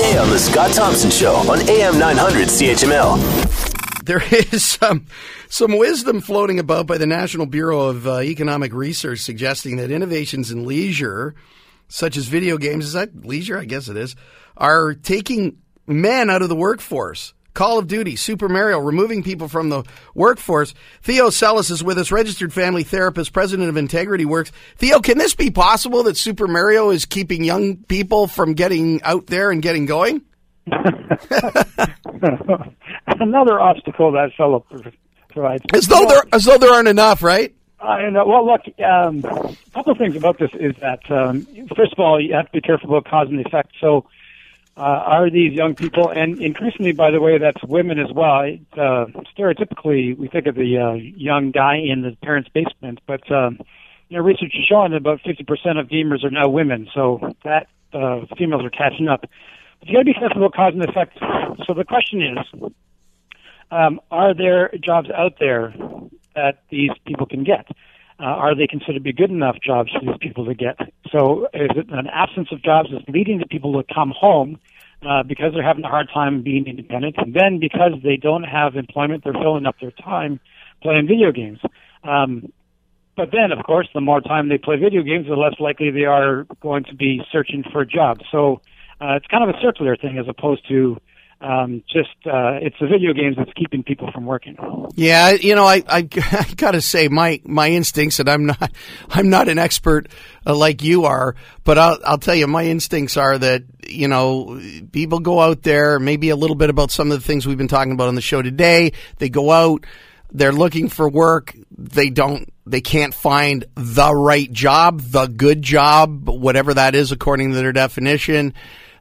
Today on The Scott Thompson Show on AM 900 CHML. There is some some wisdom floating about by the National Bureau of uh, Economic Research suggesting that innovations in leisure, such as video games, is that leisure? I guess it is, are taking men out of the workforce. Call of Duty, Super Mario, removing people from the workforce. Theo Sellis is with us, registered family therapist, president of Integrity Works. Theo, can this be possible that Super Mario is keeping young people from getting out there and getting going? Another obstacle that fellow provides. As though there, as though there aren't enough, right? I know. Well, look, um, a couple of things about this is that um, first of all, you have to be careful about cause and effect. So uh, are these young people, and increasingly, by the way, that's women as well. Uh, stereotypically, we think of the uh, young guy in the parents' basement, but um, you know, research is showing that about 50% of gamers are now women, so that uh, females are catching up. But you got to be careful about cause and effect. So the question is, um, are there jobs out there that these people can get? Uh, are they considered to be good enough jobs for these people to get? So is it an absence of jobs that's leading the people to come home uh, because they're having a hard time being independent, and then because they don't have employment, they're filling up their time playing video games. Um, but then, of course, the more time they play video games, the less likely they are going to be searching for a job. So uh, it's kind of a circular thing as opposed to um, just uh, it's the video games that's keeping people from working. Yeah, you know, I, I, I got to say my my instincts, and I'm not I'm not an expert uh, like you are, but I'll I'll tell you my instincts are that you know people go out there, maybe a little bit about some of the things we've been talking about on the show today. They go out, they're looking for work, they don't they can't find the right job, the good job, whatever that is according to their definition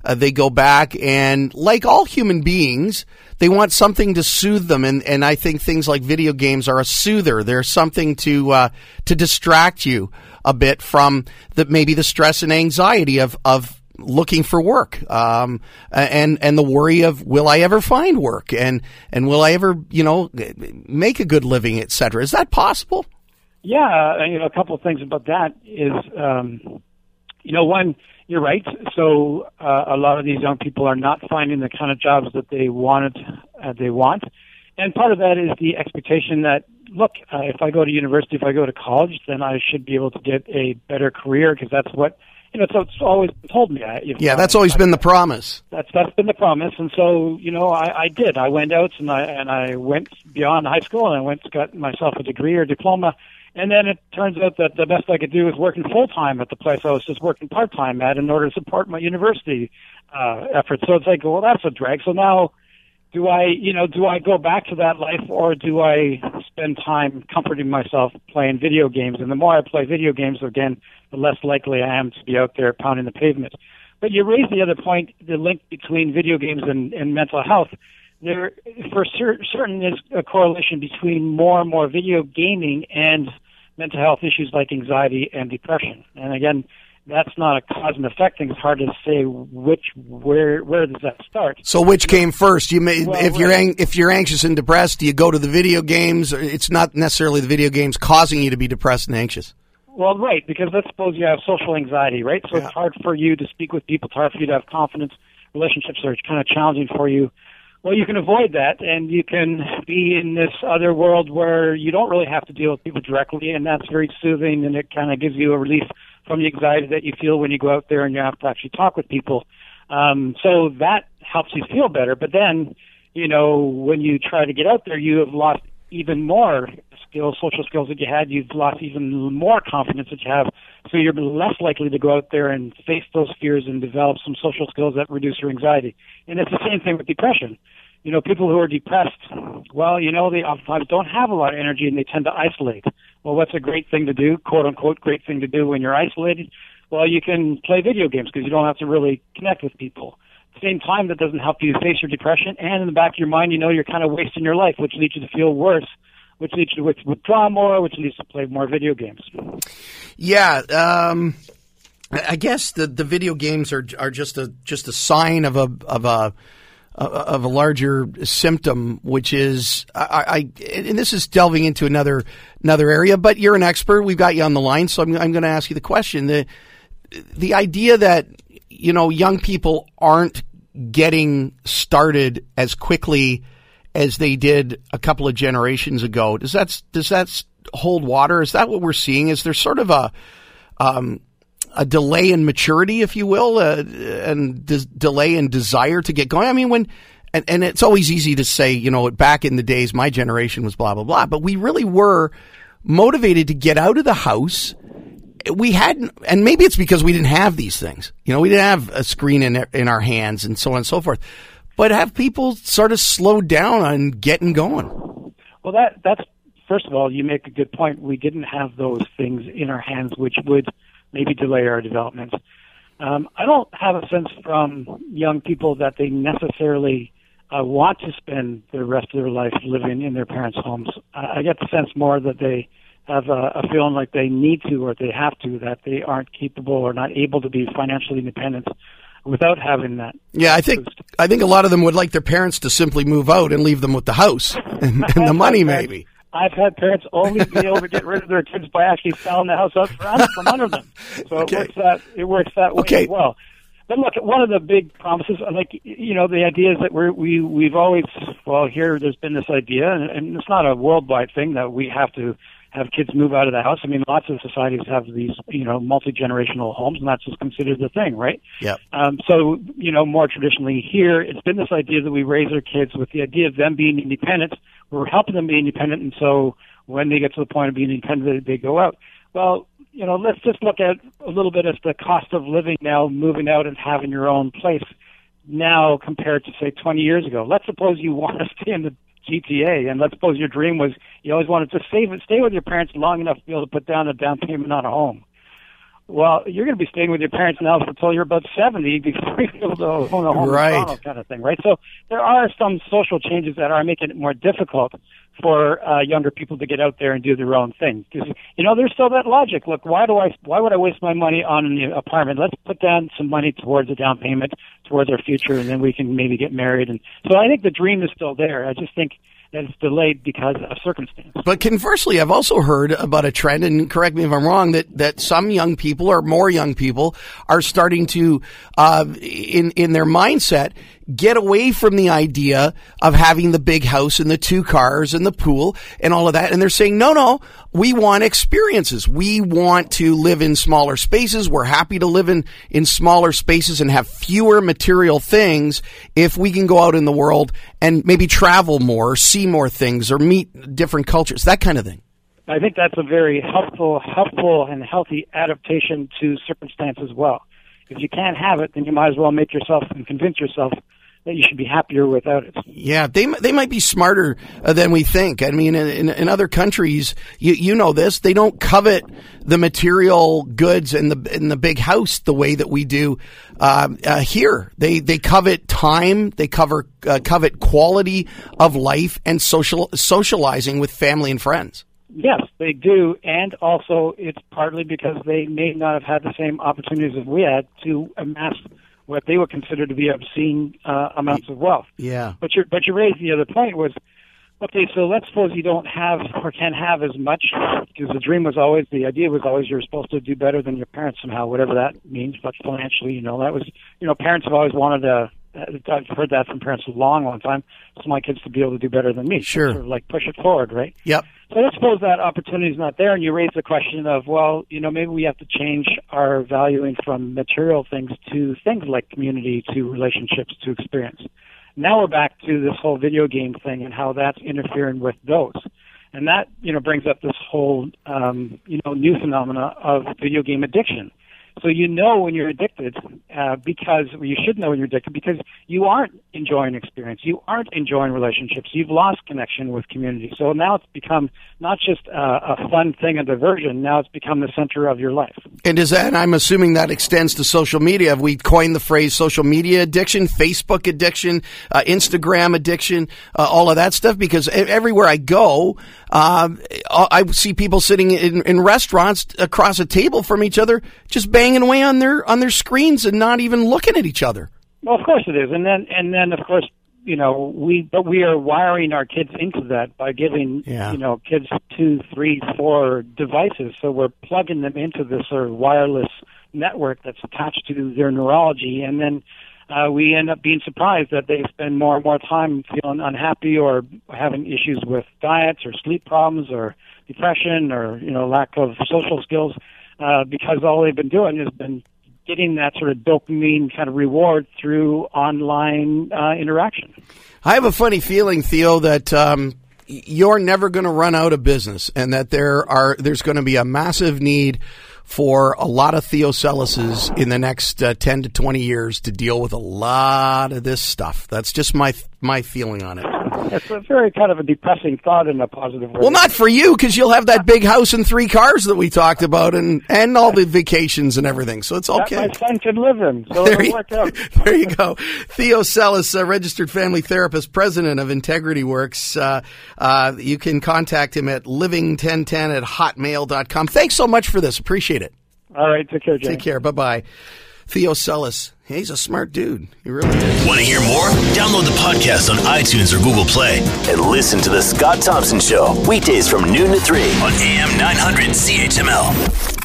uh, they go back and, like all human beings, they want something to soothe them, and, and I think things like video games are a soother. They're something to uh, to distract you a bit from the maybe the stress and anxiety of of looking for work um, and and the worry of will I ever find work and and will I ever you know make a good living etc. Is that possible? Yeah, you know a couple of things about that is um, you know one you're right. So uh, a lot of these young people are not finding the kind of jobs that they wanted, uh, they want, and part of that is the expectation that look, uh, if I go to university, if I go to college, then I should be able to get a better career because that's what you know. So it's always told me. I, yeah, that's always I, been the promise. That's that's been the promise, and so you know, I, I did. I went out and I and I went beyond high school and I went got myself a degree or diploma and then it turns out that the best I could do was working full time at the place I was just working part time at in order to support my university uh, efforts. So it's like, well, that's a drag. So now, do I, you know, do I go back to that life or do I spend time comforting myself playing video games? And the more I play video games, again, the less likely I am to be out there pounding the pavement. But you raised the other point, the link between video games and, and mental health there for cer- certain is a correlation between more and more video gaming and mental health issues like anxiety and depression. And again, that's not a cause and effect thing. It's hard to say which where where does that start. So which came first? You may well, if you're ang- if you're anxious and depressed, do you go to the video games? It's not necessarily the video games causing you to be depressed and anxious. Well, right, because let's suppose you have social anxiety, right? So yeah. it's hard for you to speak with people. It's hard for you to have confidence. Relationships are kind of challenging for you. Well, you can avoid that, and you can be in this other world where you don't really have to deal with people directly, and that's very soothing, and it kind of gives you a relief from the anxiety that you feel when you go out there and you have to actually talk with people. Um, so that helps you feel better. But then, you know, when you try to get out there, you have lost even more skills, social skills that you had. You've lost even more confidence that you have. So you're less likely to go out there and face those fears and develop some social skills that reduce your anxiety. And it's the same thing with depression. You know, people who are depressed, well, you know, they oftentimes don't have a lot of energy and they tend to isolate. Well, what's a great thing to do, quote unquote, great thing to do when you're isolated? Well, you can play video games because you don't have to really connect with people. At the same time, that doesn't help you face your depression, and in the back of your mind, you know you're kind of wasting your life, which leads you to feel worse which leads you to withdraw more, which leads to play more video games. Yeah, um, I guess the, the video games are are just a just a sign of a of a of a larger symptom, which is I, I and this is delving into another another area. But you're an expert. We've got you on the line, so I'm, I'm going to ask you the question. the The idea that you know young people aren't getting started as quickly as they did a couple of generations ago. Does that does that hold water? Is that what we're seeing? Is there sort of a um, a delay in maturity, if you will, uh, and delay in desire to get going? I mean, when and, and it's always easy to say, you know, back in the days, my generation was blah blah blah, but we really were motivated to get out of the house we hadn't, and maybe it's because we didn't have these things. You know, we didn't have a screen in in our hands and so on and so forth. But have people sort of slowed down on getting going? Well, that that's first of all, you make a good point. We didn't have those things in our hands, which would maybe delay our development. Um, I don't have a sense from young people that they necessarily uh, want to spend the rest of their life living in their parents' homes. I, I get the sense more that they have a, a feeling like they need to or they have to, that they aren't capable or not able to be financially independent without having that. Yeah, I think boost. I think a lot of them would like their parents to simply move out and leave them with the house and, and the money, maybe. I've had parents only be able to get rid of their kids by actually selling the house up front from under them. So okay. it works that it works that way okay. as well. But look, one of the big promises, like you know, the idea is that we're, we we've always well here. There's been this idea, and, and it's not a worldwide thing that we have to have kids move out of the house. I mean, lots of societies have these, you know, multi generational homes, and that's just considered the thing, right? Yeah. Um, so, you know, more traditionally here, it's been this idea that we raise our kids with the idea of them being independent. We're helping them be independent, and so when they get to the point of being independent, they go out. Well, you know, let's just look at a little bit of the cost of living now, moving out and having your own place now compared to say 20 years ago. Let's suppose you want to stay in the GTA. And let's suppose your dream was you always wanted to save and stay with your parents long enough to be able to put down a down payment on a home. Well, you're going to be staying with your parents now until you're about 70 before you're able to own a home right. kind of thing, right? So there are some social changes that are making it more difficult for uh, younger people to get out there and do their own thing. Because you know, there's still that logic. Look, why do I? Why would I waste my money on an apartment? Let's put down some money towards a down payment, towards our future, and then we can maybe get married. And so I think the dream is still there. I just think that it's delayed because of circumstance. But conversely, I've also heard about a trend, and correct me if I'm wrong, that, that some young people or more young people are starting to, uh, in in their mindset, get away from the idea of having the big house and the two cars and the pool and all of that. And they're saying, no, no, we want experiences. We want to live in smaller spaces. We're happy to live in, in smaller spaces and have fewer material things if we can go out in the world and maybe travel more, see more things or meet different cultures, that kind of thing. I think that's a very helpful, helpful and healthy adaptation to circumstance as well. If you can't have it, then you might as well make yourself and convince yourself that you should be happier without it. Yeah, they they might be smarter uh, than we think. I mean, in, in other countries, you you know this, they don't covet the material goods and the in the big house the way that we do uh, uh, here. They they covet time, they cover uh, covet quality of life and social socializing with family and friends. Yes, they do, and also it's partly because they may not have had the same opportunities as we had to amass what they would consider to be obscene uh, amounts of wealth. Yeah. But you but you raised the other point was, okay, so let's suppose you don't have or can't have as much because the dream was always the idea was always you're supposed to do better than your parents somehow, whatever that means. But financially, you know, that was you know parents have always wanted to. I've heard that from parents a long, long time. So my kids to be able to do better than me. Sure. Sort of like push it forward, right? Yep. So let's suppose that opportunity is not there, and you raise the question of, well, you know, maybe we have to change our valuing from material things to things like community, to relationships, to experience. Now we're back to this whole video game thing and how that's interfering with those. And that, you know, brings up this whole, um, you know, new phenomena of video game addiction. So you know when you're addicted uh, because you should know when you're addicted because you aren't enjoying experience, you aren't enjoying relationships, you've lost connection with community. So now it's become not just a, a fun thing, a diversion. Now it's become the center of your life. And is that? I'm assuming that extends to social media. Have we coined the phrase social media addiction, Facebook addiction, uh, Instagram addiction, uh, all of that stuff? Because everywhere I go, uh, I see people sitting in, in restaurants across a table from each other, just banging away on their on their screens and not even looking at each other. Well, of course it is, and then and then of course you know we but we are wiring our kids into that by giving yeah. you know kids two, three, four devices. So we're plugging them into this sort of wireless network that's attached to their neurology, and then uh, we end up being surprised that they spend more and more time feeling unhappy or having issues with diets or sleep problems or depression or you know lack of social skills uh, because all they've been doing has been getting that sort of dopamine kind of reward through online uh, interaction. I have a funny feeling, Theo, that um, you're never going to run out of business, and that there are there's going to be a massive need for a lot of Theo Sellises in the next uh, 10 to 20 years to deal with a lot of this stuff. That's just my my feeling on it. It's a very kind of a depressing thought in a positive way. Well, not for you because you'll have that big house and three cars that we talked about, and and all the vacations and everything. So it's okay. That my son can live in. So there, you, there you go. Theo Sellis, a registered family therapist, president of Integrity Works. Uh, uh, you can contact him at living1010 at hotmail.com. Thanks so much for this. Appreciate it. All right. Take care, Jay. Take care. Bye bye. Theo Sellis. He's a smart dude. He really is. Want to hear more? Download the podcast on iTunes or Google Play and listen to The Scott Thompson Show weekdays from noon to 3 on AM 900 CHML.